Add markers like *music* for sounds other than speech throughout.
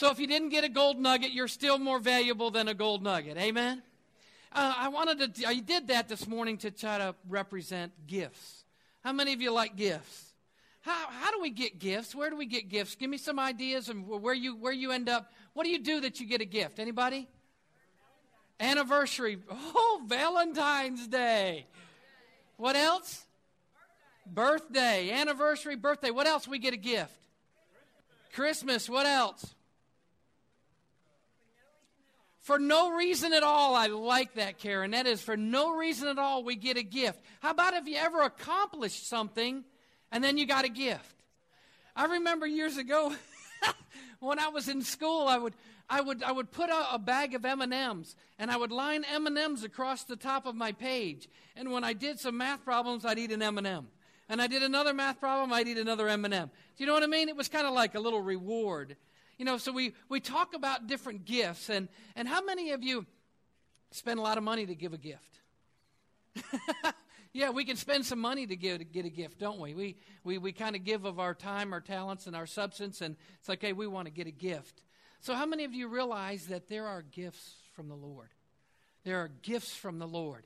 So if you didn't get a gold nugget, you're still more valuable than a gold nugget. Amen? Uh, I wanted to, I did that this morning to try to represent gifts. How many of you like gifts? How, how do we get gifts? Where do we get gifts? Give me some ideas and where you, where you end up. What do you do that you get a gift? Anybody? Anniversary. Oh, Valentine's Day. What else? Birthday. Anniversary, birthday. What else we get a gift? Christmas. What else? For no reason at all, I like that, Karen. That is, for no reason at all, we get a gift. How about if you ever accomplished something and then you got a gift? I remember years ago *laughs* when I was in school, I would, I would, I would put a, a bag of M&Ms and I would line M&Ms across the top of my page. And when I did some math problems, I'd eat an M&M. And I did another math problem, I'd eat another M&M. Do you know what I mean? It was kind of like a little reward. You know, so we, we talk about different gifts. And, and how many of you spend a lot of money to give a gift? *laughs* yeah, we can spend some money to, give, to get a gift, don't we? We, we, we kind of give of our time, our talents, and our substance, and it's like, hey, we want to get a gift. So, how many of you realize that there are gifts from the Lord? There are gifts from the Lord.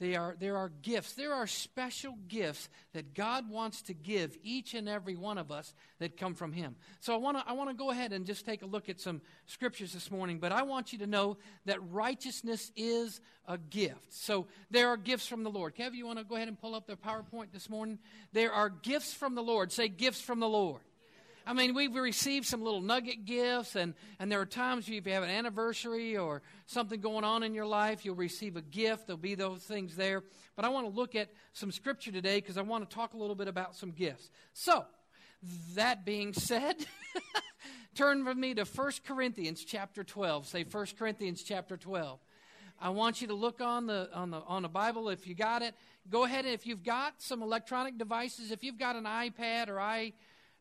They are, there are gifts. There are special gifts that God wants to give each and every one of us that come from Him. So I want to I wanna go ahead and just take a look at some scriptures this morning, but I want you to know that righteousness is a gift. So there are gifts from the Lord. Kev, you want to go ahead and pull up the PowerPoint this morning? There are gifts from the Lord. Say, gifts from the Lord. I mean, we've received some little nugget gifts, and, and there are times if you have an anniversary or something going on in your life, you'll receive a gift. There'll be those things there. But I want to look at some scripture today because I want to talk a little bit about some gifts. So, that being said, *laughs* turn with me to 1 Corinthians chapter 12. Say 1 Corinthians chapter 12. I want you to look on the on the on the Bible if you got it. Go ahead and if you've got some electronic devices, if you've got an iPad or i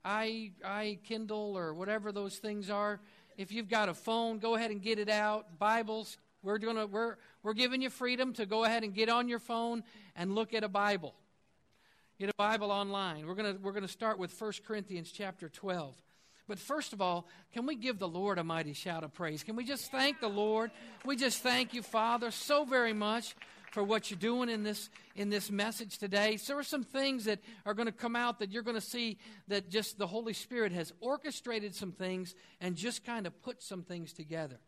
i i Kindle or whatever those things are. If you've got a phone, go ahead and get it out. Bibles, we're going to we're we're giving you freedom to go ahead and get on your phone and look at a Bible. Get a Bible online. We're gonna we're gonna start with 1 Corinthians chapter 12. But first of all, can we give the Lord a mighty shout of praise? Can we just thank the Lord? We just thank you, Father, so very much for what you're doing in this in this message today. So there are some things that are going to come out that you're going to see that just the Holy Spirit has orchestrated some things and just kind of put some things together.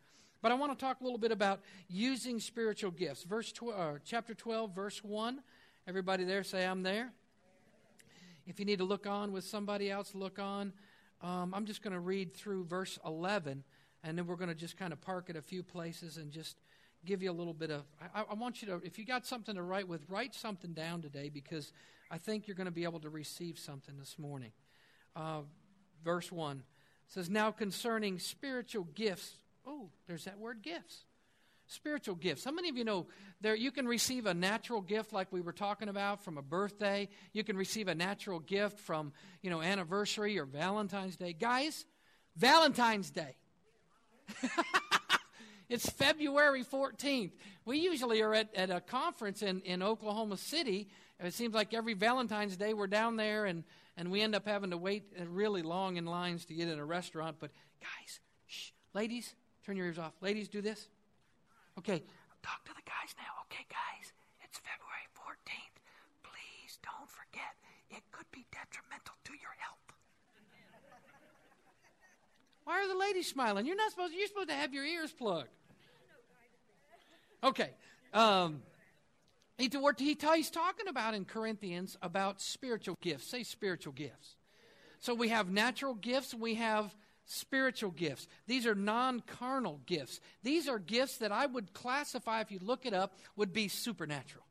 But I want to talk a little bit about using spiritual gifts. Verse tw- uh, chapter 12, verse 1. Everybody there say, I'm there. If you need to look on with somebody else, look on. Um, I'm just going to read through verse 11, and then we're going to just kind of park at a few places and just give you a little bit of. I, I, want you to, if you got something to write with, write something down today because I think you're going to be able to receive something this morning. Uh, verse 1 says, Now concerning spiritual gifts. Oh, there's that word gifts. Spiritual gifts. How many of you know there you can receive a natural gift like we were talking about from a birthday? You can receive a natural gift from, you know, anniversary or Valentine's Day. Guys, Valentine's Day. *laughs* It's February 14th. We usually are at, at a conference in, in Oklahoma City. It seems like every Valentine's Day we're down there and, and we end up having to wait really long in lines to get in a restaurant. But guys, shh, ladies, turn your ears off. Ladies, do this. Okay, talk to the guys now. Okay, guys, it's February 14th. Please don't forget, it could be detrimental to your health. Why are the ladies smiling? You're not supposed. You're supposed to have your ears plugged. Okay. Um, he, he, he's talking about in Corinthians about spiritual gifts. Say spiritual gifts. So we have natural gifts. We have spiritual gifts. These are non carnal gifts. These are gifts that I would classify, if you look it up, would be supernatural.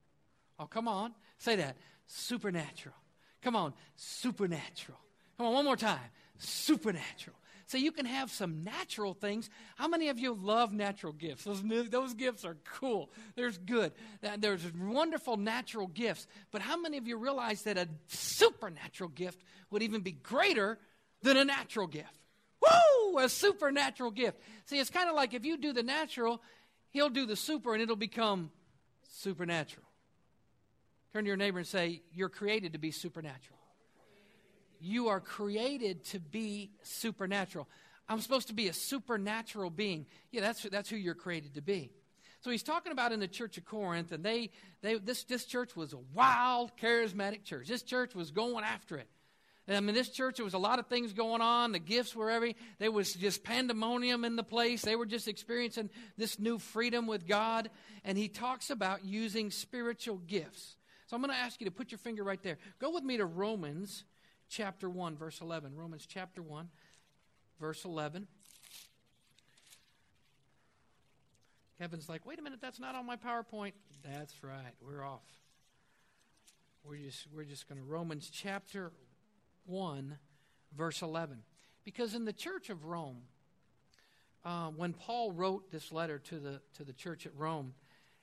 Oh, come on. Say that. Supernatural. Come on. Supernatural. Come on, one more time. Supernatural. So you can have some natural things. How many of you love natural gifts? Those, those gifts are cool. There's good. There's wonderful natural gifts. But how many of you realize that a supernatural gift would even be greater than a natural gift? Woo! A supernatural gift. See, it's kind of like if you do the natural, he'll do the super and it'll become supernatural. Turn to your neighbor and say, You're created to be supernatural. You are created to be supernatural. I'm supposed to be a supernatural being. Yeah, that's, that's who you're created to be. So he's talking about in the church of Corinth, and they, they this, this church was a wild, charismatic church. This church was going after it. I mean, this church, there was a lot of things going on. The gifts were every, there was just pandemonium in the place. They were just experiencing this new freedom with God. And he talks about using spiritual gifts. So I'm going to ask you to put your finger right there. Go with me to Romans chapter 1, verse 11. Romans chapter 1, verse 11. Kevin's like, wait a minute, that's not on my PowerPoint. That's right, we're off. We're just, we're just going to Romans chapter 1, verse 11. Because in the church of Rome, uh, when Paul wrote this letter to the, to the church at Rome,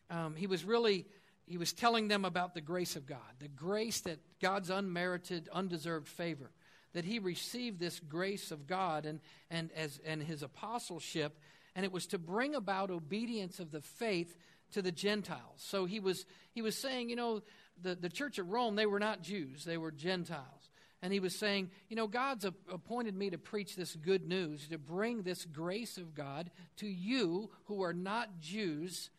um, he was really he was telling them about the grace of God, the grace that God's unmerited, undeserved favor, that he received this grace of God and, and, as, and his apostleship, and it was to bring about obedience of the faith to the Gentiles. So he was, he was saying, you know, the, the church at Rome, they were not Jews, they were Gentiles. And he was saying, You know, God's appointed me to preach this good news, to bring this grace of God to you who are not Jews,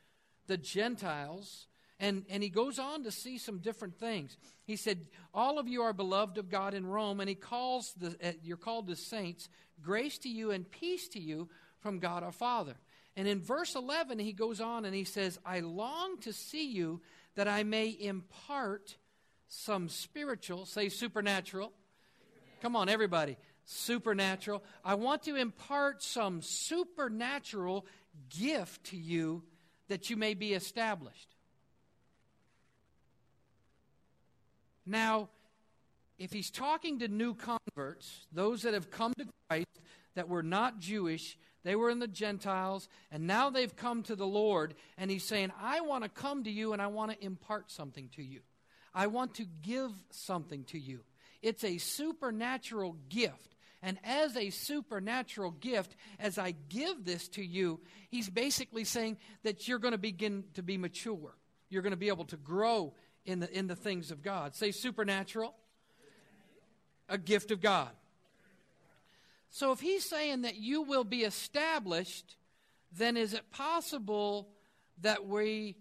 the Gentiles. And, and he goes on to see some different things. He said, All of you are beloved of God in Rome, and he calls the, uh, you're called the saints, grace to you and peace to you from God our Father. And in verse 11, he goes on and he says, I long to see you that I may impart some spiritual, say supernatural. Come on, everybody. Supernatural. I want to impart some supernatural gift to you that you may be established. Now, if he's talking to new converts, those that have come to Christ that were not Jewish, they were in the Gentiles, and now they've come to the Lord, and he's saying, I want to come to you and I want to impart something to you. I want to give something to you. It's a supernatural gift. And as a supernatural gift, as I give this to you, he's basically saying that you're going to begin to be mature. You're going to be able to grow in the, in the things of God. Say supernatural, a gift of God. So if he's saying that you will be established, then is it possible that we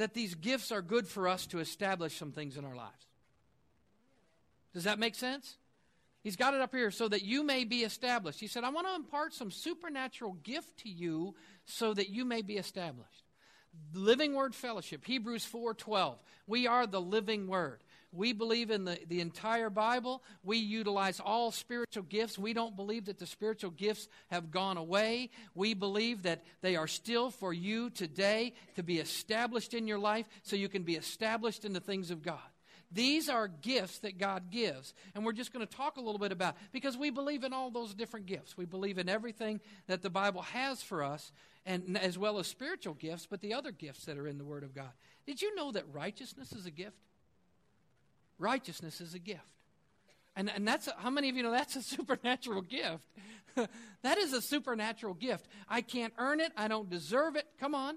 that these gifts are good for us to establish some things in our lives. Does that make sense? He's got it up here so that you may be established. He said, I want to impart some supernatural gift to you so that you may be established. Living Word Fellowship, Hebrews 4:12. We are the living word. We believe in the, the entire Bible. We utilize all spiritual gifts. We don't believe that the spiritual gifts have gone away. We believe that they are still for you today to be established in your life so you can be established in the things of God. These are gifts that God gives. And we're just going to talk a little bit about because we believe in all those different gifts. We believe in everything that the Bible has for us and as well as spiritual gifts, but the other gifts that are in the word of God. Did you know that righteousness is a gift? Righteousness is a gift. And, and that's a, how many of you know that's a *laughs* supernatural gift? *laughs* that is a supernatural gift. I can't earn it, I don't deserve it. Come on.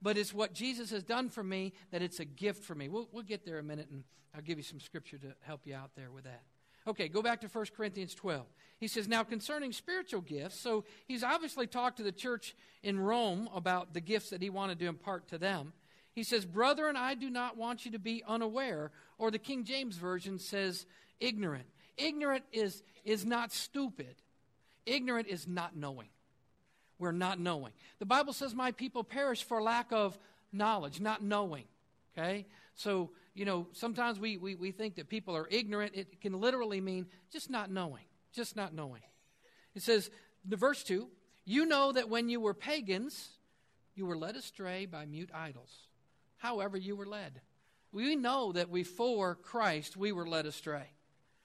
But it's what Jesus has done for me that it's a gift for me. We'll, we'll get there a minute and I'll give you some scripture to help you out there with that. Okay, go back to 1 Corinthians 12. He says, Now concerning spiritual gifts, so he's obviously talked to the church in Rome about the gifts that he wanted to impart to them. He says, Brethren, I do not want you to be unaware. Or the King James Version says, ignorant. Ignorant is, is not stupid, ignorant is not knowing. We're not knowing. The Bible says, My people perish for lack of knowledge, not knowing. Okay? So, you know, sometimes we, we, we think that people are ignorant. It can literally mean just not knowing. Just not knowing. It says, the verse 2 You know that when you were pagans, you were led astray by mute idols however you were led. We know that before Christ, we were led astray.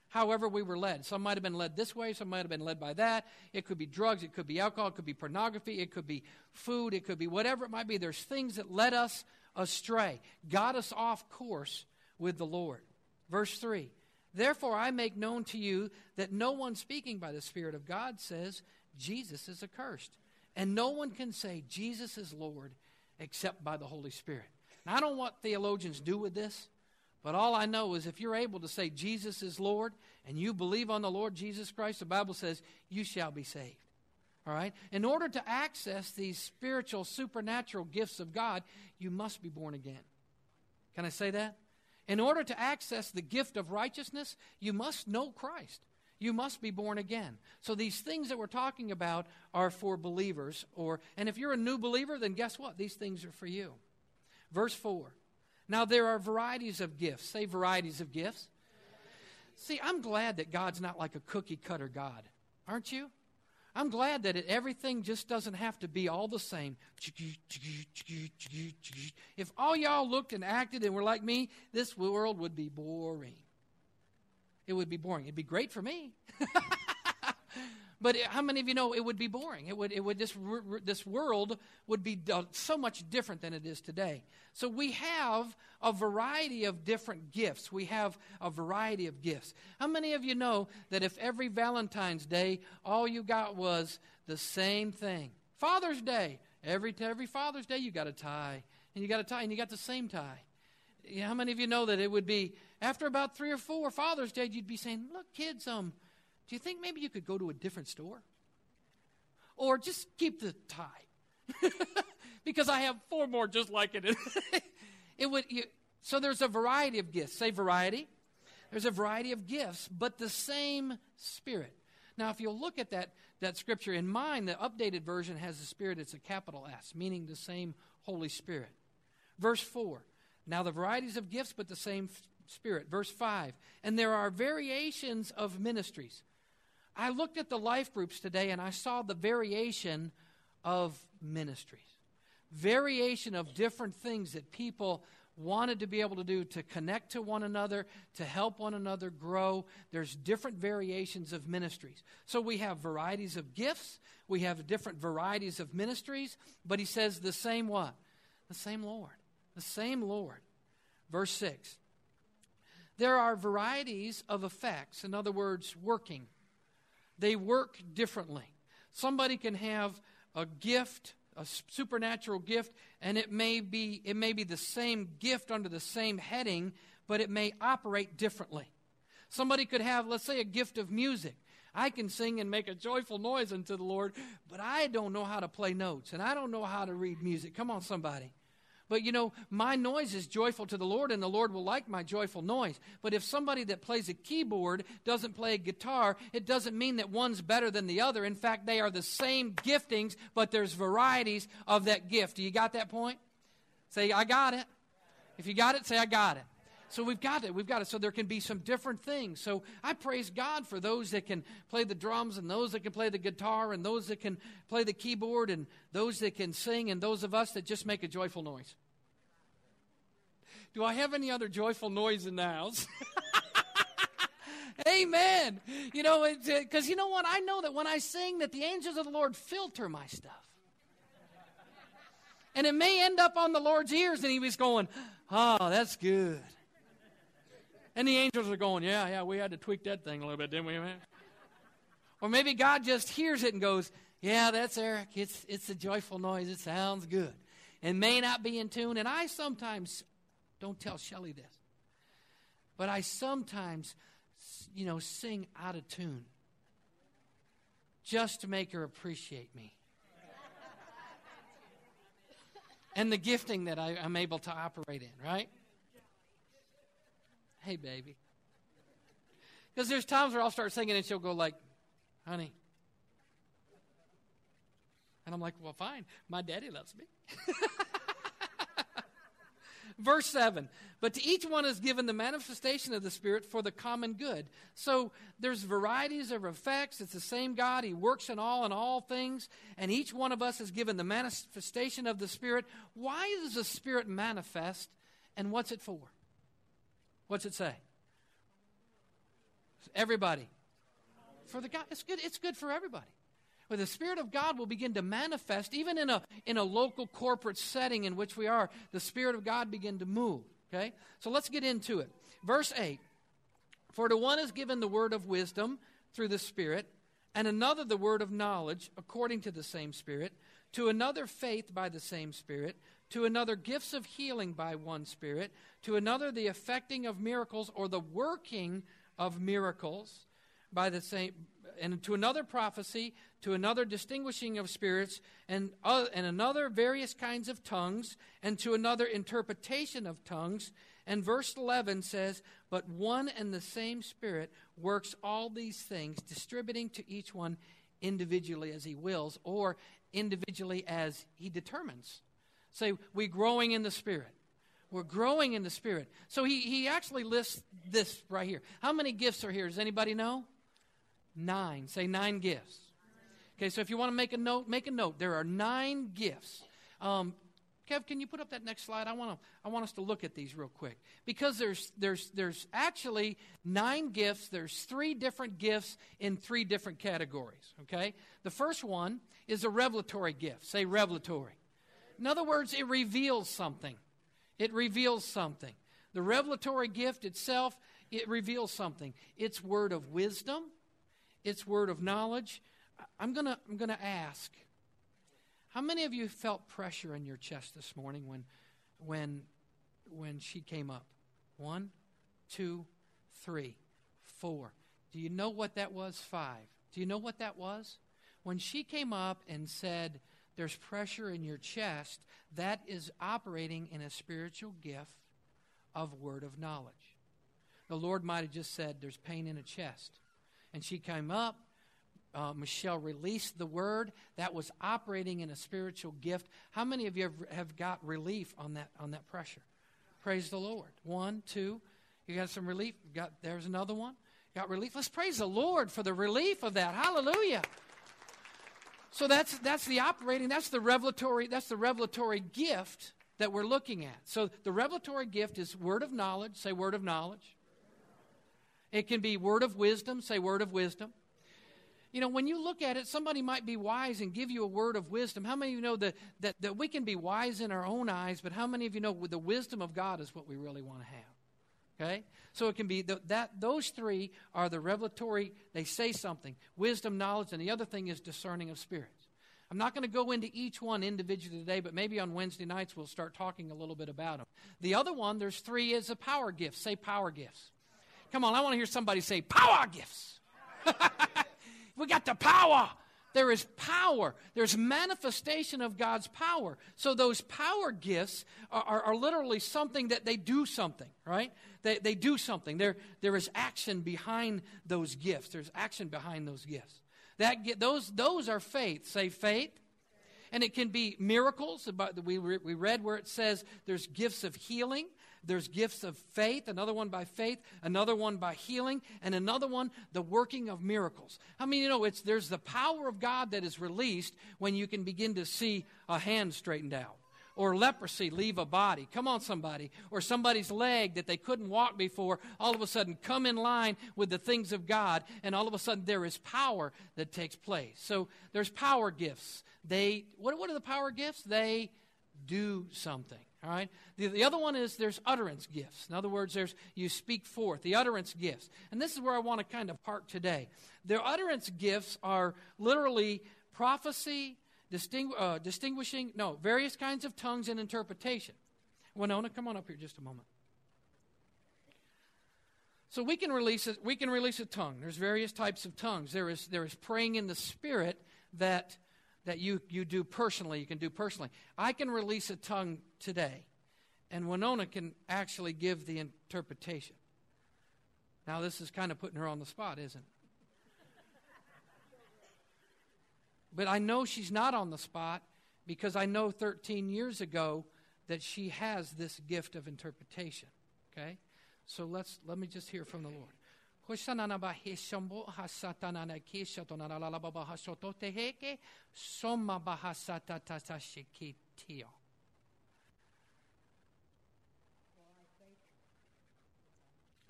However, we were led. Some might have been led this way, some might have been led by that. It could be drugs, it could be alcohol, it could be pornography, it could be food, it could be whatever it might be. There's things that led us astray, got us off course with the Lord. Verse 3 Therefore, I make known to you that no one speaking by the Spirit of God says Jesus is accursed. And no one can say Jesus is Lord except by the Holy Spirit. Now, I don't know what theologians do with this, but all I know is if you're able to say Jesus is Lord and you believe on the Lord Jesus Christ, the Bible says you shall be saved. All right? In order to access these spiritual, supernatural gifts of God, you must be born again. Can I say that? In order to access the gift of righteousness, you must know Christ. You must be born again. So these things that we're talking about are for believers or and if you're a new believer, then guess what? These things are for you. Verse 4. Now there are varieties of gifts. Say varieties of gifts. See, I'm glad that God's not like a cookie cutter God. Aren't you? I'm glad that it, everything just doesn't have to be all the same. If all y'all looked and acted and were like me, this world would be boring. It would be boring. It'd be great for me. *laughs* But how many of you know it would be boring? It would, it would this, this world would be so much different than it is today. So we have a variety of different gifts. We have a variety of gifts. How many of you know that if every Valentine's Day all you got was the same thing? Father's Day, every, every Father's Day you got a tie, and you got a tie, and you got the same tie. You know, how many of you know that it would be after about three or four Father's Day, you'd be saying, "Look, kids, um, do you think maybe you could go to a different store? Or just keep the tie? *laughs* because I have four more just like it. *laughs* it would you, so there's a variety of gifts. Say variety. There's a variety of gifts, but the same spirit. Now, if you'll look at that, that scripture in mind, the updated version has the Spirit, it's a capital S, meaning the same Holy Spirit. Verse 4 Now the varieties of gifts, but the same Spirit. Verse 5 And there are variations of ministries. I looked at the life groups today and I saw the variation of ministries, variation of different things that people wanted to be able to do to connect to one another, to help one another grow. There's different variations of ministries. So we have varieties of gifts, we have different varieties of ministries, but he says the same what? The same Lord. The same Lord. Verse 6. There are varieties of effects, in other words, working they work differently. Somebody can have a gift, a supernatural gift, and it may be it may be the same gift under the same heading, but it may operate differently. Somebody could have, let's say, a gift of music. I can sing and make a joyful noise unto the Lord, but I don't know how to play notes and I don't know how to read music. Come on, somebody. But you know, my noise is joyful to the Lord, and the Lord will like my joyful noise. But if somebody that plays a keyboard doesn't play a guitar, it doesn't mean that one's better than the other. In fact, they are the same giftings, but there's varieties of that gift. Do you got that point? Say, I got it. If you got it, say, I got it. So we've got it. We've got it. So there can be some different things. So I praise God for those that can play the drums and those that can play the guitar and those that can play the keyboard and those that can sing and those of us that just make a joyful noise. Do I have any other joyful noise in the house? *laughs* Amen. You know, because uh, you know what? I know that when I sing, that the angels of the Lord filter my stuff. And it may end up on the Lord's ears, and he was going, Oh, that's good. And the angels are going, Yeah, yeah, we had to tweak that thing a little bit, didn't we, man? Or maybe God just hears it and goes, Yeah, that's Eric. It's, it's a joyful noise. It sounds good. And may not be in tune. And I sometimes don't tell Shelly this. But I sometimes, you know, sing out of tune just to make her appreciate me. and the gifting that I, am able to operate in, right? Hey, baby. Because there's times where I'll start singing and she'll go like, honey. And I'm like, well, fine. My daddy loves me. *laughs* Verse 7 But to each one is given the manifestation of the Spirit for the common good. So there's varieties of effects. It's the same God. He works in all and all things. And each one of us is given the manifestation of the Spirit. Why does the Spirit manifest? And what's it for? What's it say? Everybody. For the God. It's good, it's good for everybody where the Spirit of God will begin to manifest, even in a, in a local corporate setting in which we are, the Spirit of God begin to move. Okay? So let's get into it. Verse 8 For to one is given the word of wisdom through the Spirit, and another the word of knowledge according to the same Spirit, to another faith by the same Spirit, to another gifts of healing by one Spirit, to another the effecting of miracles or the working of miracles by the same and to another prophecy, to another distinguishing of spirits, and, uh, and another various kinds of tongues, and to another interpretation of tongues. And verse 11 says, But one and the same Spirit works all these things, distributing to each one individually as he wills, or individually as he determines. Say, we're growing in the Spirit. We're growing in the Spirit. So he, he actually lists this right here. How many gifts are here? Does anybody know? Nine. Say nine gifts. Okay, so if you want to make a note, make a note. There are nine gifts. Um, Kev, can you put up that next slide? I want to I want us to look at these real quick because there's there's there's actually nine gifts. There's three different gifts in three different categories. Okay, the first one is a revelatory gift. Say revelatory. In other words, it reveals something. It reveals something. The revelatory gift itself it reveals something. It's word of wisdom. It's word of knowledge. I'm gonna I'm gonna ask how many of you felt pressure in your chest this morning when, when, when she came up? One, two, three, four. Do you know what that was? Five. Do you know what that was? When she came up and said, There's pressure in your chest, that is operating in a spiritual gift of word of knowledge. The Lord might have just said, There's pain in a chest. And she came up uh, Michelle released the word that was operating in a spiritual gift. How many of you have, have got relief on that on that pressure? Praise the Lord. One, two. You got some relief. got there's another one. Got relief. Let's praise the Lord for the relief of that. Hallelujah. So that's that's the operating. That's the revelatory. That's the revelatory gift that we're looking at. So the revelatory gift is word of knowledge. Say word of knowledge. It can be word of wisdom. Say word of wisdom. You know, when you look at it, somebody might be wise and give you a word of wisdom. How many of you know that, that, that we can be wise in our own eyes, but how many of you know the wisdom of God is what we really want to have? Okay? So it can be that those three are the revelatory, they say something wisdom, knowledge, and the other thing is discerning of spirits. I'm not going to go into each one individually today, but maybe on Wednesday nights we'll start talking a little bit about them. The other one, there's three, is a power gift. Say power gifts. Come on, I want to hear somebody say power gifts. *laughs* We got the power. There is power. There's manifestation of God's power. So those power gifts are, are, are, literally something that they do something, right? They, they do something. There, there is action behind those gifts. There's action behind those gifts. That, those, those are faith. Say faith. And it can be miracles. We, we read where it says there's gifts of healing. There's gifts of faith, another one by faith, another one by healing, and another one, the working of miracles. I mean, you know, it's, there's the power of God that is released when you can begin to see a hand straightened out or leprosy leave a body. Come on, somebody. Or somebody's leg that they couldn't walk before, all of a sudden come in line with the things of God, and all of a sudden there is power that takes place. So there's power gifts. They, what, what are the power gifts? They do something. All right? The, the other one is there's utterance gifts. In other words, there's you speak forth, the utterance gifts. And this is where I want to kind of park today. The utterance gifts are literally prophecy, distingu- uh, distinguishing, no, various kinds of tongues and interpretation. Winona, come on up here just a moment. So we can release a, we can release a tongue. There's various types of tongues. There is there is praying in the spirit that that you, you do personally, you can do personally. I can release a tongue today, and Winona can actually give the interpretation. Now, this is kind of putting her on the spot, isn't it? But I know she's not on the spot because I know 13 years ago that she has this gift of interpretation. Okay? So let's let me just hear from the Lord. Hoshanana baheshambo hasatanana keshatonana lalababa hashotote heke soma bahasata tatashikitio.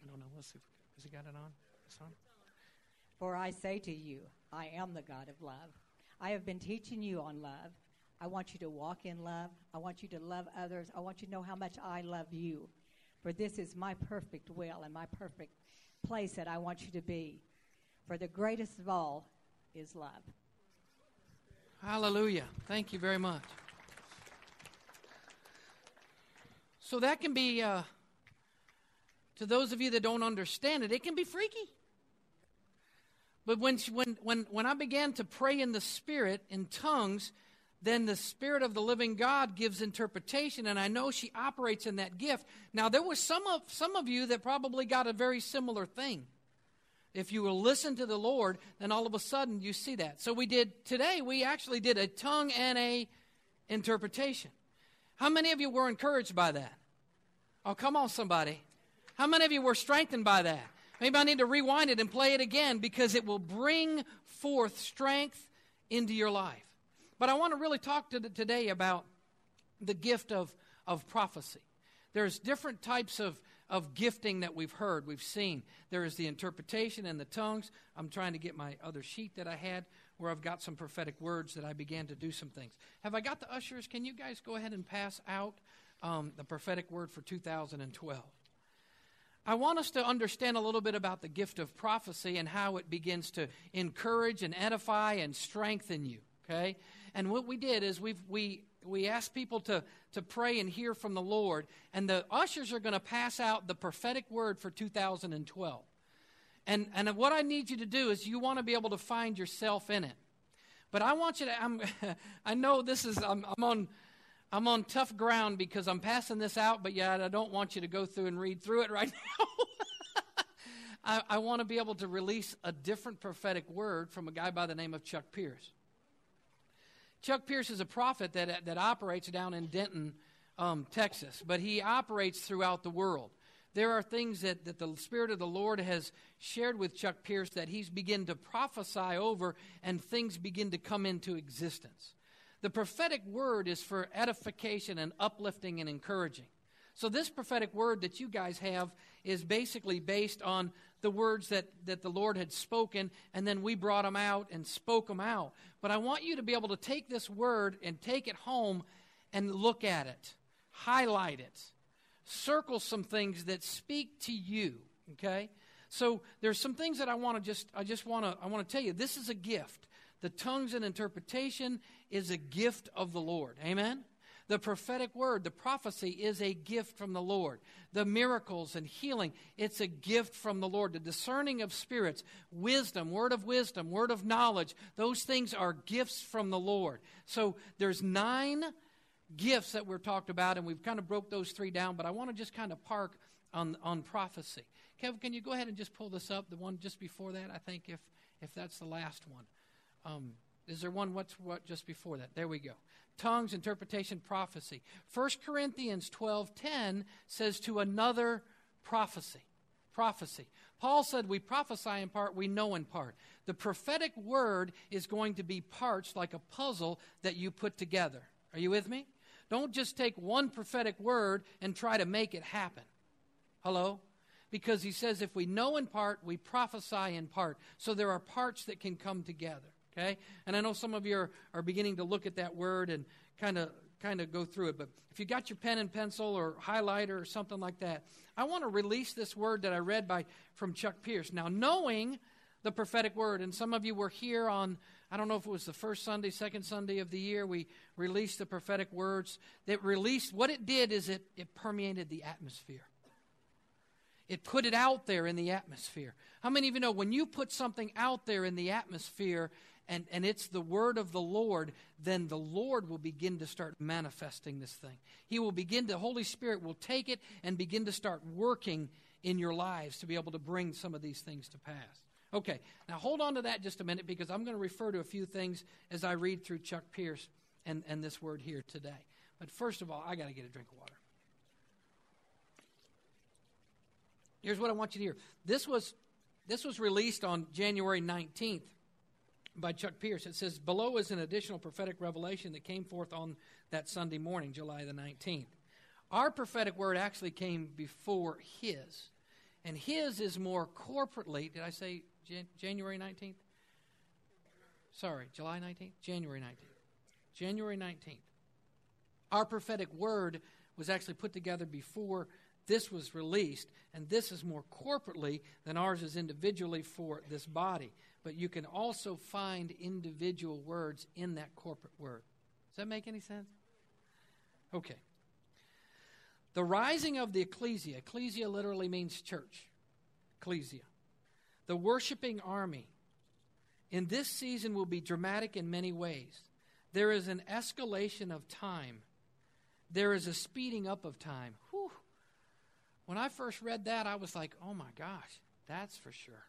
I don't know. Let's see. Has he got it on? It's on? For I say to you, I am the God of love. I have been teaching you on love. I want you to walk in love. I want you to love others. I want you to know how much I love you. For this is my perfect will and my perfect place that I want you to be. For the greatest of all is love. Hallelujah. Thank you very much. So that can be, uh, to those of you that don't understand it, it can be freaky. But when, she, when, when, when I began to pray in the Spirit, in tongues, then the Spirit of the living God gives interpretation, and I know she operates in that gift. Now, there was some of, some of you that probably got a very similar thing. If you will listen to the Lord, then all of a sudden you see that. So we did today, we actually did a tongue and a interpretation. How many of you were encouraged by that? Oh, come on, somebody. How many of you were strengthened by that? Maybe I need to rewind it and play it again because it will bring forth strength into your life. But I want to really talk to today about the gift of, of prophecy. There's different types of, of gifting that we've heard, we've seen. There is the interpretation and the tongues. I'm trying to get my other sheet that I had where I've got some prophetic words that I began to do some things. Have I got the ushers? Can you guys go ahead and pass out um, the prophetic word for 2012? I want us to understand a little bit about the gift of prophecy and how it begins to encourage and edify and strengthen you. Okay? And what we did is we've, we, we asked people to, to pray and hear from the Lord, and the ushers are going to pass out the prophetic word for 2012. And, and what I need you to do is you want to be able to find yourself in it. But I want you to, I'm, *laughs* I know this is, I'm, I'm on I'm on tough ground because I'm passing this out, but yet I don't want you to go through and read through it right *laughs* now. I, I want to be able to release a different prophetic word from a guy by the name of Chuck Pierce. Chuck Pierce is a prophet that, that operates down in Denton, um, Texas, but he operates throughout the world. There are things that, that the Spirit of the Lord has shared with Chuck Pierce that he's begun to prophesy over, and things begin to come into existence. The prophetic word is for edification and uplifting and encouraging. So, this prophetic word that you guys have is basically based on the words that, that the Lord had spoken, and then we brought them out and spoke them out. But I want you to be able to take this word and take it home and look at it, highlight it, circle some things that speak to you, okay? So there's some things that I want to just I just want to I want to tell you this is a gift. The tongues and interpretation is a gift of the Lord. Amen? The prophetic word, the prophecy, is a gift from the Lord. The miracles and healing, it's a gift from the Lord. The discerning of spirits, wisdom, word of wisdom, word of knowledge, those things are gifts from the Lord. So there's nine gifts that we're talked about, and we've kind of broke those three down, but I want to just kind of park on, on prophecy. Kevin, can you go ahead and just pull this up? The one just before that, I think, if, if that's the last one. Um, is there one what's what just before that? There we go. Tongues, interpretation, prophecy. 1 Corinthians 12:10 says to another prophecy. Prophecy. Paul said we prophesy in part, we know in part. The prophetic word is going to be parts like a puzzle that you put together. Are you with me? Don't just take one prophetic word and try to make it happen. Hello? Because he says if we know in part, we prophesy in part. So there are parts that can come together. Okay? And I know some of you are, are beginning to look at that word and kind of kind of go through it. But if you got your pen and pencil or highlighter or something like that, I want to release this word that I read by from Chuck Pierce. Now, knowing the prophetic word, and some of you were here on I don't know if it was the first Sunday, second Sunday of the year, we released the prophetic words. That released what it did is it, it permeated the atmosphere. It put it out there in the atmosphere. How many of you know when you put something out there in the atmosphere, and, and it's the word of the Lord, then the Lord will begin to start manifesting this thing. He will begin the Holy Spirit will take it and begin to start working in your lives to be able to bring some of these things to pass. Okay, now hold on to that just a minute because I'm going to refer to a few things as I read through Chuck Pierce and, and this word here today. But first of all, I got to get a drink of water. Here's what I want you to hear. This was, this was released on January 19th by Chuck Pierce. It says, Below is an additional prophetic revelation that came forth on that Sunday morning, July the 19th. Our prophetic word actually came before his. And his is more corporately, did I say Jan- January 19th? Sorry, July 19th? January 19th. January 19th. Our prophetic word was actually put together before this was released, and this is more corporately than ours is individually for this body but you can also find individual words in that corporate word. Does that make any sense? Okay. The rising of the ecclesia, ecclesia literally means church. Ecclesia. The worshiping army in this season will be dramatic in many ways. There is an escalation of time, there is a speeding up of time. When I first read that, I was like, oh my gosh, that's for sure.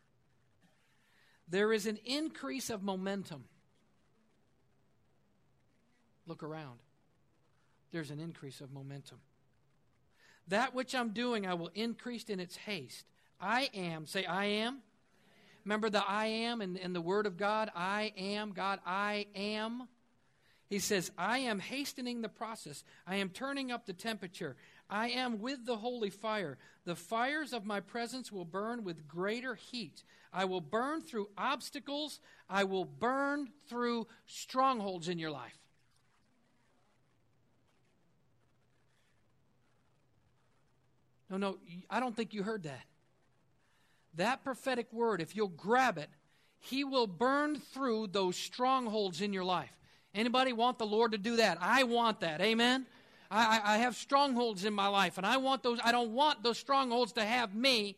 There is an increase of momentum. Look around. There's an increase of momentum. That which I'm doing, I will increase in its haste. I am, say, I am. Remember the I am in the Word of God? I am, God, I am. He says, I am hastening the process. I am turning up the temperature. I am with the holy fire. The fires of my presence will burn with greater heat. I will burn through obstacles. I will burn through strongholds in your life. No, no, I don't think you heard that. That prophetic word, if you'll grab it, he will burn through those strongholds in your life. Anybody want the Lord to do that? I want that. Amen. I, I, have strongholds in my life, and I want those. I don't want those strongholds to have me.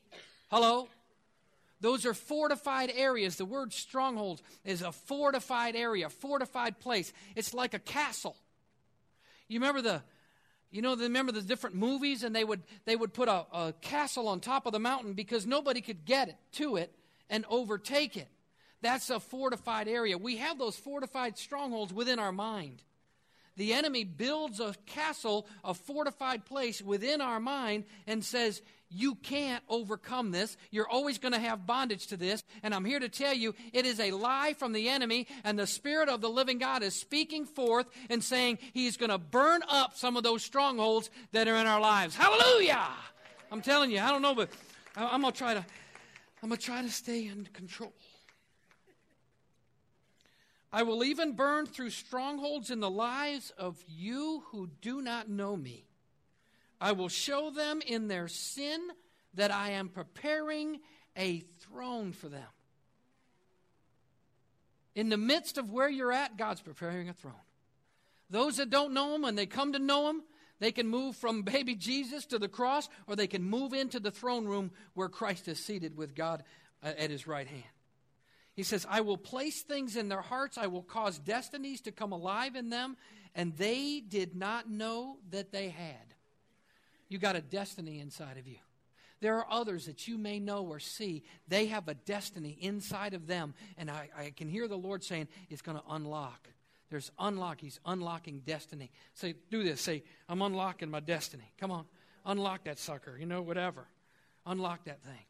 Hello. Those are fortified areas. The word strongholds is a fortified area, fortified place. It's like a castle. You remember the you know, remember the different movies, and they would they would put a, a castle on top of the mountain because nobody could get it to it and overtake it. That's a fortified area. We have those fortified strongholds within our mind. The enemy builds a castle, a fortified place within our mind, and says, You can't overcome this. You're always going to have bondage to this. And I'm here to tell you, it is a lie from the enemy, and the Spirit of the living God is speaking forth and saying He's going to burn up some of those strongholds that are in our lives. Hallelujah! I'm telling you, I don't know, but I'm going to try to. I'm going to try to stay in control. I will even burn through strongholds in the lives of you who do not know me. I will show them in their sin that I am preparing a throne for them. In the midst of where you're at, God's preparing a throne. Those that don't know Him, when they come to know Him, they can move from *laughs* baby Jesus to the cross, or they can move into the throne room where Christ is seated with God uh, at His right hand. He says, I will place things in their hearts, I will cause destinies to come alive in them, and they did not know that they had. You got a destiny inside of you. There are others that you may know or see. They have a destiny inside of them. And I, I can hear the Lord saying, it's going to unlock. There's unlock. He's unlocking destiny. Say, do this. Say, I'm unlocking my destiny. Come on. Unlock that sucker. You know, whatever. Unlock that thing.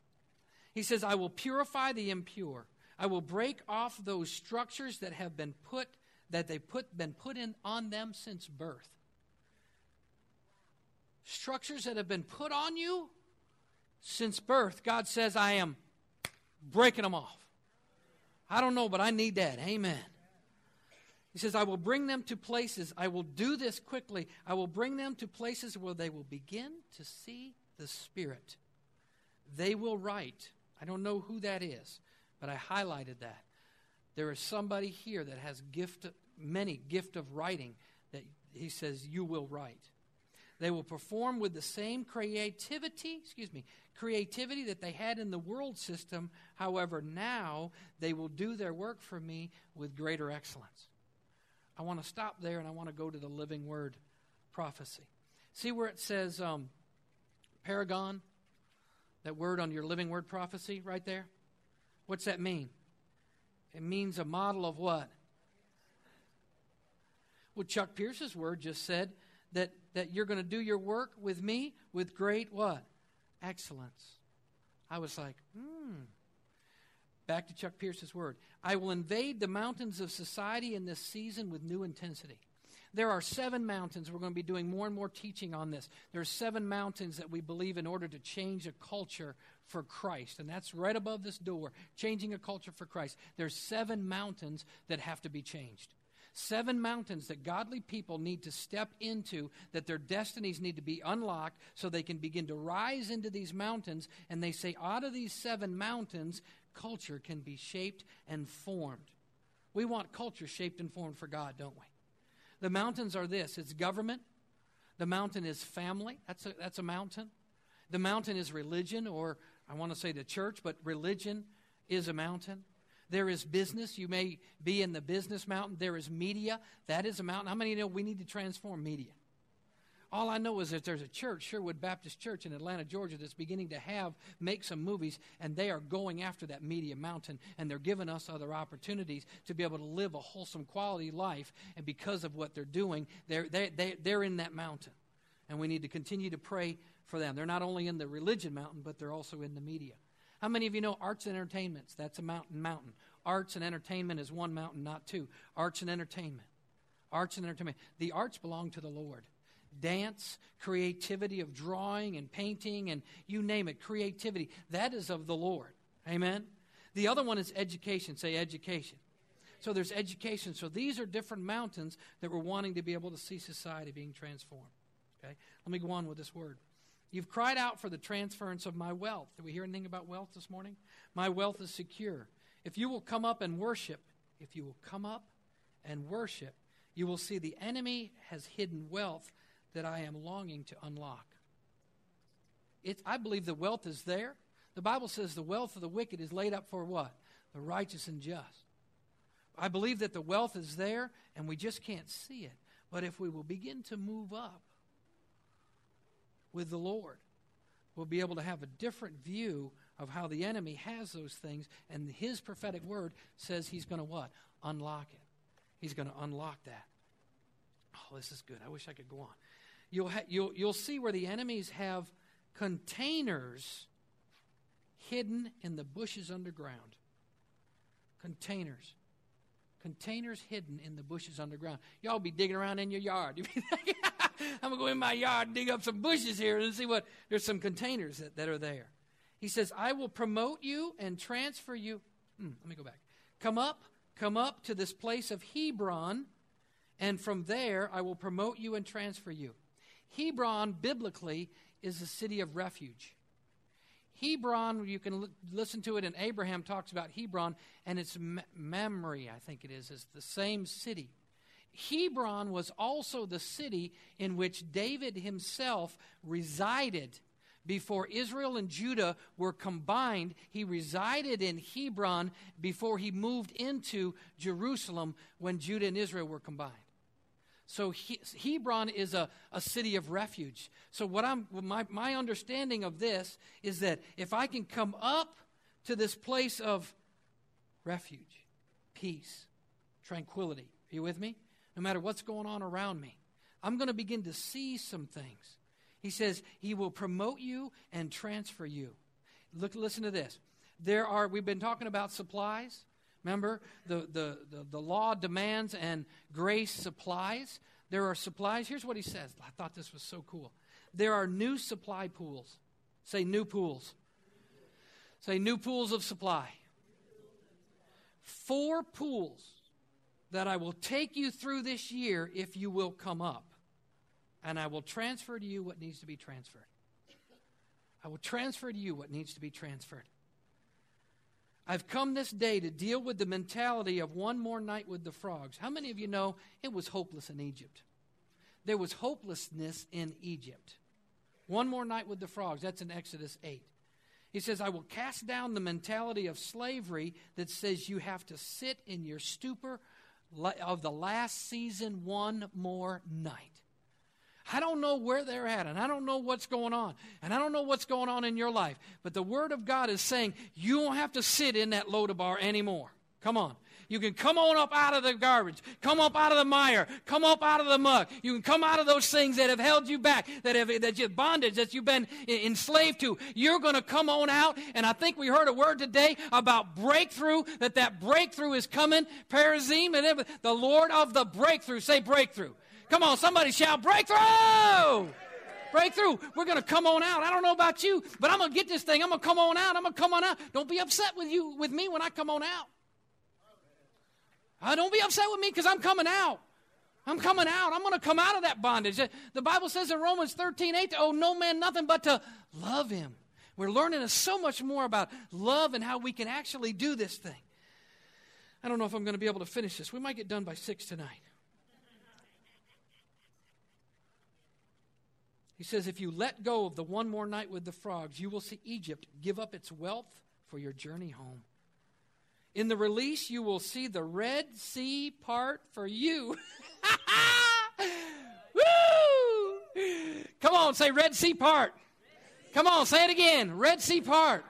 He says, I will purify the impure. I will break off those structures that have been put that they put been put in on them since birth. Structures that have been put on you since birth. God says, I am breaking them off. I don't know, but I need that. Amen. He says, I will bring them to places. I will do this quickly. I will bring them to places where they will begin to see the Spirit. They will write. I don't know who that is. But I highlighted that. There is somebody here that has gift, many gift of writing that he says you will write. They will perform with the same creativity, excuse me, creativity that they had in the world system. However, now they will do their work for me with greater excellence. I want to stop there and I want to go to the living word prophecy. See where it says um, paragon, that word on your living word prophecy right there? What's that mean? It means a model of what? Well, Chuck Pierce's word just said that, that you're going to do your work with me with great what? Excellence. I was like, hmm. Back to Chuck Pierce's word. I will invade the mountains of society in this season with new intensity. There are seven mountains. We're going to be doing more and more teaching on this. There are seven mountains that we believe in order to change a culture for Christ. And that's right above this door, changing a culture for Christ. There's seven mountains that have to be changed. Seven mountains that godly people need to step into, that their destinies need to be unlocked so they can begin to rise into these mountains. And they say, out of these seven mountains, culture can be shaped and formed. We want culture shaped and formed for God, don't we? The mountains are this it's government, the mountain is family, that's a, that's a mountain. The mountain is religion or I want to say the church, but religion is a mountain. There is business. You may be in the business mountain. There is media. That is a mountain. How many know we need to transform media? All I know is that there's a church, Sherwood Baptist Church in Atlanta, Georgia, that's beginning to have, make some movies, and they are going after that media mountain, and they're giving us other opportunities to be able to live a wholesome quality life. And because of what they're doing, they're, they, they, they're in that mountain. And we need to continue to pray for them. They're not only in the religion mountain, but they're also in the media. How many of you know arts and entertainments? That's a mountain mountain. Arts and entertainment is one mountain, not two. Arts and entertainment. Arts and entertainment. The arts belong to the Lord dance, creativity of drawing and painting, and you name it, creativity. That is of the Lord. Amen? The other one is education. Say education. So there's education. So these are different mountains that we're wanting to be able to see society being transformed. Okay? Let me go on with this word. You've cried out for the transference of my wealth. Did we hear anything about wealth this morning? My wealth is secure. If you will come up and worship, if you will come up and worship, you will see the enemy has hidden wealth that I am longing to unlock. It's, I believe the wealth is there. The Bible says the wealth of the wicked is laid up for what? The righteous and just. I believe that the wealth is there and we just can't see it. But if we will begin to move up with the Lord, we'll be able to have a different view of how the enemy has those things. And his prophetic word says he's going to what? Unlock it. He's going to unlock that. Oh, this is good. I wish I could go on you'll, ha- you'll, you'll see where the enemies have containers hidden in the bushes underground. Containers. Containers hidden in the bushes underground. Y'all be digging around in your yard. *laughs* *laughs* I'm going to go in my yard and dig up some bushes here and see what. There's some containers that, that are there. He says, I will promote you and transfer you. Hmm, let me go back. Come up, come up to this place of Hebron, and from there I will promote you and transfer you. Hebron, biblically, is a city of refuge. Hebron, you can l- listen to it, and Abraham talks about Hebron, and its memory, I think it is, is the same city. Hebron was also the city in which David himself resided before Israel and Judah were combined. He resided in Hebron before he moved into Jerusalem when Judah and Israel were combined. So he, Hebron is a, a city of refuge. So what I'm my, my understanding of this is that if I can come up to this place of refuge, peace, tranquility, are you with me? No matter what's going on around me, I'm going to begin to see some things. He says he will promote you and transfer you. Look, listen to this. There are we've been talking about supplies. Remember, the, the, the, the, law demands and grace supplies. There are supplies. Here's what he says. I thought this was so cool. There are new supply pools. Say new pools. Say new pools of supply. Four pools that I will take you through this year if you will come up. And I will transfer to you what needs to be transferred. I will transfer to you what needs to be transferred. I've come this day to deal with the mentality of one more night with the frogs. How many of you know it was hopeless in Egypt? There was hopelessness in Egypt. One more night with the frogs. That's in Exodus 8. He says, I will cast down the mentality of slavery that says you have to sit in your stupor of the last season one more night. I don't know where they're at, and I don't know what's going on, and I don't know what's going on in your life. But the Word of God is saying you don't have to sit in that Lodabar anymore. Come on. You can come on up out of the garbage, come up out of the mire, come up out of the muck. You can come out of those things that have held you back, that have that you bondage that you've been enslaved to. You're going to come on out, and I think we heard a word today about breakthrough. That that breakthrough is coming. Perazim and the Lord of the breakthrough. Say breakthrough. Come on, somebody shout breakthrough! Breakthrough. We're going to come on out. I don't know about you, but I'm going to get this thing. I'm going to come on out. I'm going to come on out. Don't be upset with you with me when I come on out. Uh, don't be upset with me because I'm coming out. I'm coming out. I'm going to come out of that bondage. The Bible says in Romans 13, 8, to owe no man nothing but to love him. We're learning so much more about love and how we can actually do this thing. I don't know if I'm going to be able to finish this. We might get done by 6 tonight. He says, If you let go of the one more night with the frogs, you will see Egypt give up its wealth for your journey home. In the release, you will see the Red Sea part for you. *laughs* Woo! Come on, say Red Sea part. Come on, say it again. Red Sea part.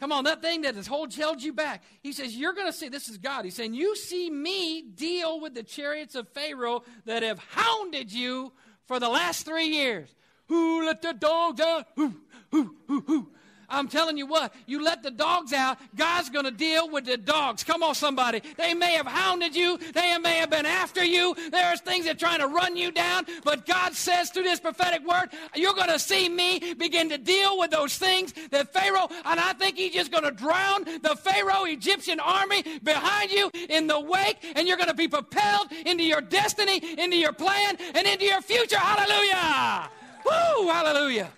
Come on, that thing that has hold, held you back. He says, You're going to see, this is God. He's saying, You see me deal with the chariots of Pharaoh that have hounded you for the last three years. Who let the dogs out? Who, who, who, who. I'm telling you what, you let the dogs out, God's going to deal with the dogs. Come on, somebody. They may have hounded you, they may have been after you. There's things that are trying to run you down, but God says through this prophetic word, you're going to see me begin to deal with those things that Pharaoh, and I think he's just going to drown the Pharaoh Egyptian army behind you in the wake, and you're going to be propelled into your destiny, into your plan, and into your future. Hallelujah! Woo! Hallelujah!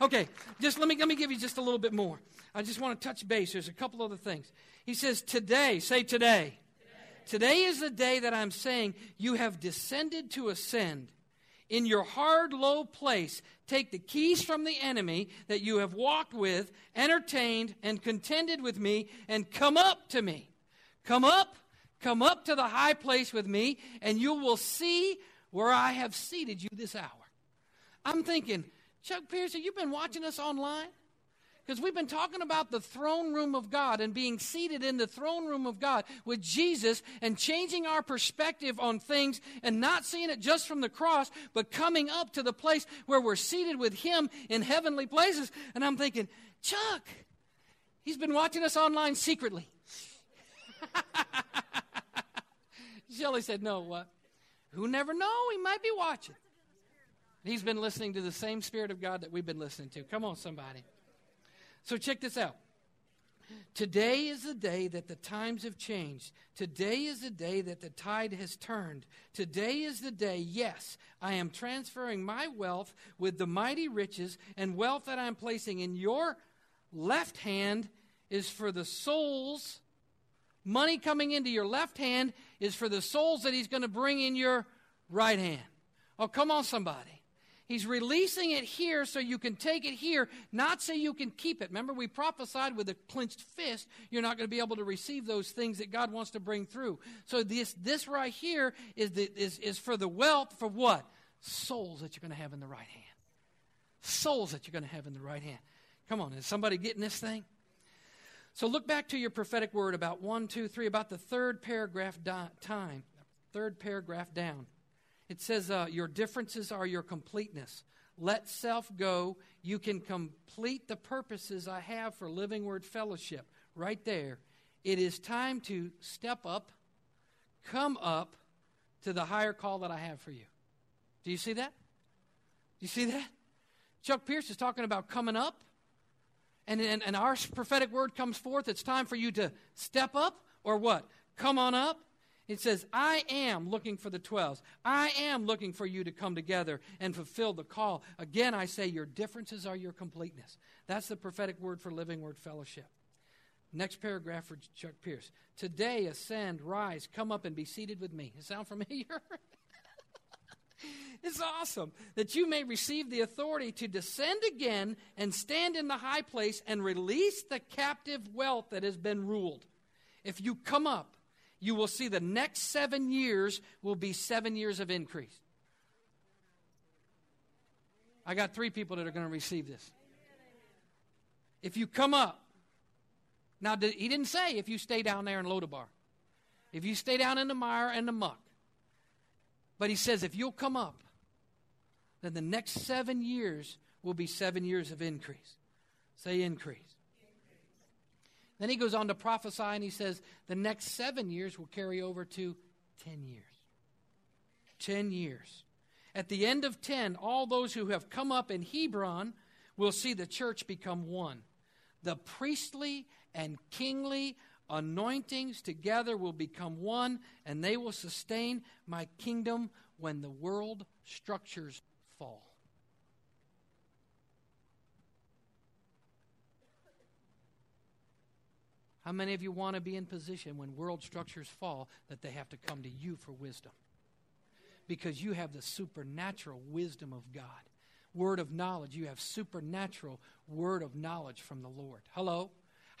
Okay, just let me let me give you just a little bit more. I just want to touch base. There's a couple other things. He says, Today, say today. Today, today is the day that I'm saying you have descended to ascend. In your hard, low place, take the keys from the enemy that you have walked with, entertained, and contended with me, and come up to me. Come up, come up to the high place with me, and you will see where I have seated you this hour. I'm thinking, Chuck Pierce, have you been watching us online? Because we've been talking about the throne room of God and being seated in the throne room of God with Jesus and changing our perspective on things and not seeing it just from the cross, but coming up to the place where we're seated with Him in heavenly places. And I'm thinking, Chuck, he's been watching us online secretly. *laughs* Shelley said, No, what? Who never know? He might be watching. He's been listening to the same Spirit of God that we've been listening to. Come on, somebody. So check this out. Today is the day that the times have changed. Today is the day that the tide has turned. Today is the day, yes, I am transferring my wealth with the mighty riches and wealth that I'm placing in your left hand is for the souls. Money coming into your left hand is for the souls that he's going to bring in your right hand. Oh, come on, somebody. He's releasing it here so you can take it here, not so you can keep it. Remember, we prophesied with a clenched fist, you're not going to be able to receive those things that God wants to bring through. So this, this right here is, the, is, is for the wealth for what? Souls that you're going to have in the right hand. Souls that you're going to have in the right hand. Come on, is somebody getting this thing? So look back to your prophetic word about one, two, three, about the third paragraph time, third paragraph down. It says, uh, Your differences are your completeness. Let self go. You can complete the purposes I have for Living Word Fellowship. Right there. It is time to step up, come up to the higher call that I have for you. Do you see that? Do you see that? Chuck Pierce is talking about coming up, and, and, and our prophetic word comes forth. It's time for you to step up or what? Come on up it says, I am looking for the 12s. I am looking for you to come together and fulfill the call. Again, I say, your differences are your completeness. That's the prophetic word for Living Word Fellowship. Next paragraph for Chuck Pierce. Today, ascend, rise, come up and be seated with me. Does sound familiar? *laughs* it's awesome that you may receive the authority to descend again and stand in the high place and release the captive wealth that has been ruled. If you come up, you will see the next seven years will be seven years of increase. I got three people that are going to receive this. If you come up, now he didn't say if you stay down there in Lodabar, if you stay down in the mire and the muck, but he says if you'll come up, then the next seven years will be seven years of increase. Say increase. Then he goes on to prophesy and he says the next seven years will carry over to 10 years. 10 years. At the end of 10, all those who have come up in Hebron will see the church become one. The priestly and kingly anointings together will become one, and they will sustain my kingdom when the world structures fall. How many of you want to be in position when world structures fall that they have to come to you for wisdom? Because you have the supernatural wisdom of God. Word of knowledge. You have supernatural word of knowledge from the Lord. Hello?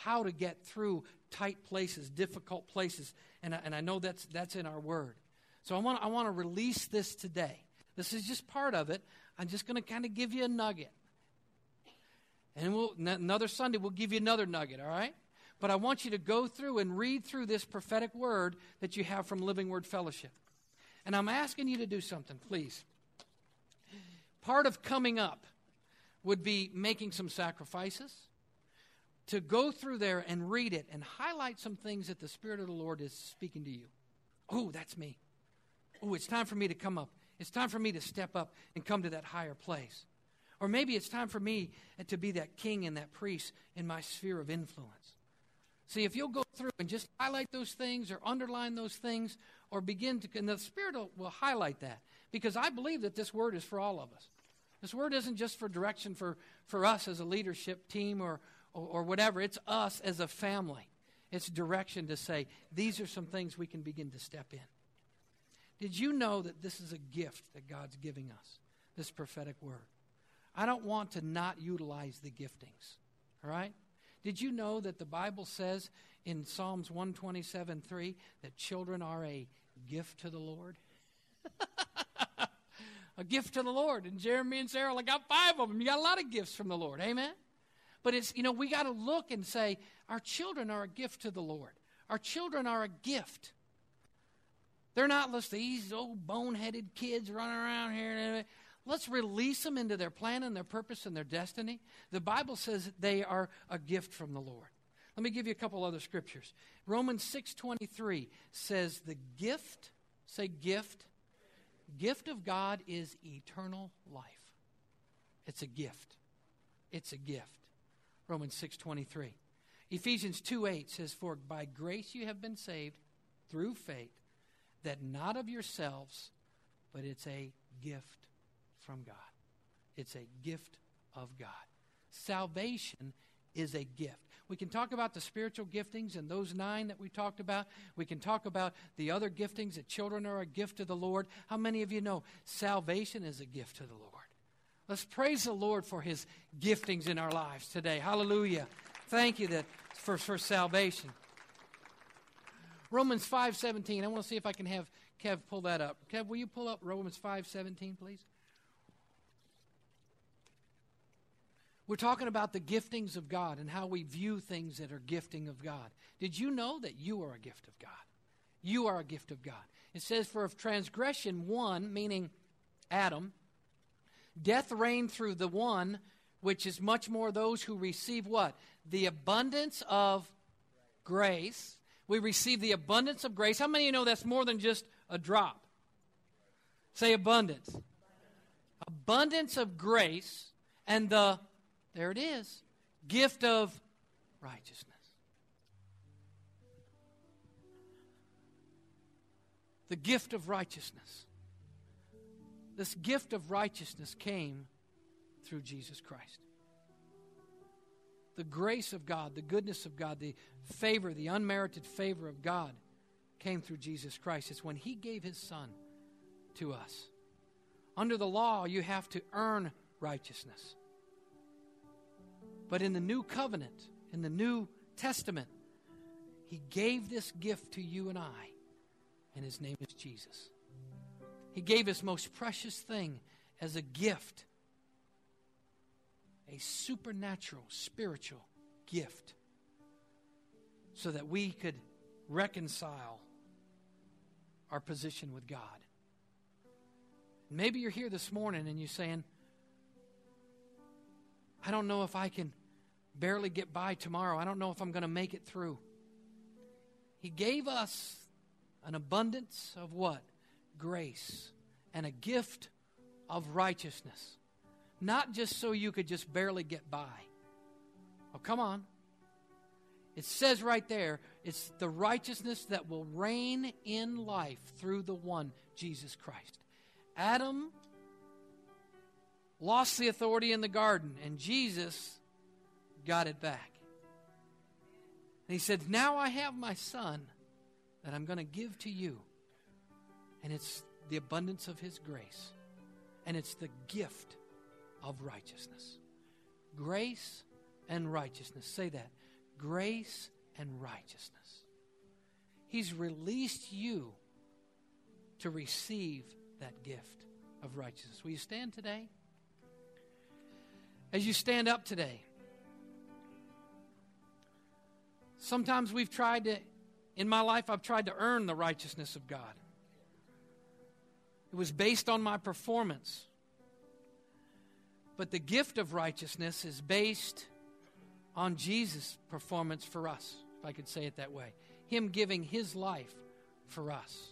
how to get through tight places, difficult places. And I, and I know that's, that's in our word. So I want, I want to release this today. This is just part of it. I'm just going to kind of give you a nugget. And we'll, another Sunday, we'll give you another nugget, all right? But I want you to go through and read through this prophetic word that you have from Living Word Fellowship. And I'm asking you to do something, please. Part of coming up would be making some sacrifices, to go through there and read it and highlight some things that the Spirit of the Lord is speaking to you. Oh, that's me. Oh, it's time for me to come up. It's time for me to step up and come to that higher place. Or maybe it's time for me to be that king and that priest in my sphere of influence. See, if you'll go through and just highlight those things or underline those things or begin to, and the Spirit will, will highlight that because I believe that this word is for all of us. This word isn't just for direction for, for us as a leadership team or, or, or whatever, it's us as a family. It's direction to say, these are some things we can begin to step in. Did you know that this is a gift that God's giving us, this prophetic word? I don't want to not utilize the giftings, all right? Did you know that the Bible says in Psalms 127 3 that children are a gift to the Lord? *laughs* a gift to the Lord. And Jeremy and Sarah, I got five of them. You got a lot of gifts from the Lord. Amen? But it's, you know, we got to look and say, our children are a gift to the Lord. Our children are a gift. They're not just these old boneheaded kids running around here. Let's release them into their plan and their purpose and their destiny. The Bible says they are a gift from the Lord. Let me give you a couple other scriptures. Romans 6:23 says the gift, say gift, gift of God is eternal life. It's a gift. It's a gift. Romans 6:23. Ephesians 2:8 says for by grace you have been saved through faith that not of yourselves but it's a gift from God. It's a gift of God. Salvation is a gift. We can talk about the spiritual giftings and those nine that we talked about. We can talk about the other giftings that children are a gift to the Lord. How many of you know salvation is a gift to the Lord? Let's praise the Lord for his giftings in our lives today. Hallelujah. Thank you that for, for salvation. Romans 5:17. I want to see if I can have Kev pull that up. Kev, will you pull up Romans 5:17, please? We're talking about the giftings of God and how we view things that are gifting of God. Did you know that you are a gift of God? You are a gift of God. It says, For if transgression one, meaning Adam, death reigned through the one, which is much more those who receive what? The abundance of grace. We receive the abundance of grace. How many of you know that's more than just a drop? Say abundance. Abundance of grace and the there it is. Gift of righteousness. The gift of righteousness. This gift of righteousness came through Jesus Christ. The grace of God, the goodness of God, the favor, the unmerited favor of God came through Jesus Christ. It's when He gave His Son to us. Under the law, you have to earn righteousness. But in the new covenant, in the new testament, he gave this gift to you and I, and his name is Jesus. He gave his most precious thing as a gift a supernatural, spiritual gift so that we could reconcile our position with God. Maybe you're here this morning and you're saying, I don't know if I can barely get by tomorrow. I don't know if I'm going to make it through. He gave us an abundance of what? Grace and a gift of righteousness. Not just so you could just barely get by. Oh, come on. It says right there, it's the righteousness that will reign in life through the one, Jesus Christ. Adam lost the authority in the garden, and Jesus got it back. And he said, Now I have my son that I'm going to give to you. And it's the abundance of his grace, and it's the gift of righteousness. Grace and righteousness. Say that. grace and righteousness. He's released you to receive that gift of righteousness. Will you stand today? As you stand up today, sometimes we've tried to, in my life, I've tried to earn the righteousness of God. It was based on my performance. But the gift of righteousness is based on Jesus' performance for us, if I could say it that way. Him giving His life for us.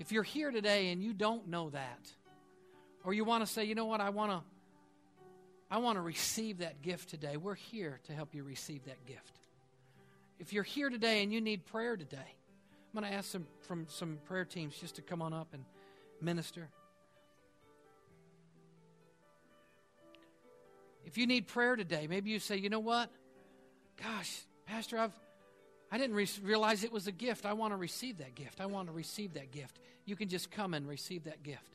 If you're here today and you don't know that, or you want to say, you know what, I want to I want to receive that gift today. We're here to help you receive that gift. If you're here today and you need prayer today, I'm going to ask some from some prayer teams just to come on up and minister. If you need prayer today, maybe you say, you know what? Gosh, Pastor, I've I didn't re- realize it was a gift. I want to receive that gift. I want to receive that gift. You can just come and receive that gift.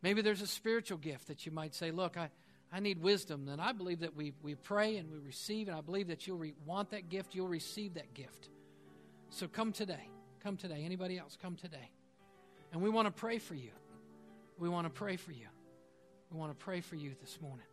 Maybe there's a spiritual gift that you might say, Look, I, I need wisdom. And I believe that we, we pray and we receive, and I believe that you'll re- want that gift. You'll receive that gift. So come today. Come today. Anybody else, come today. And we want to pray for you. We want to pray for you. We want to pray for you this morning.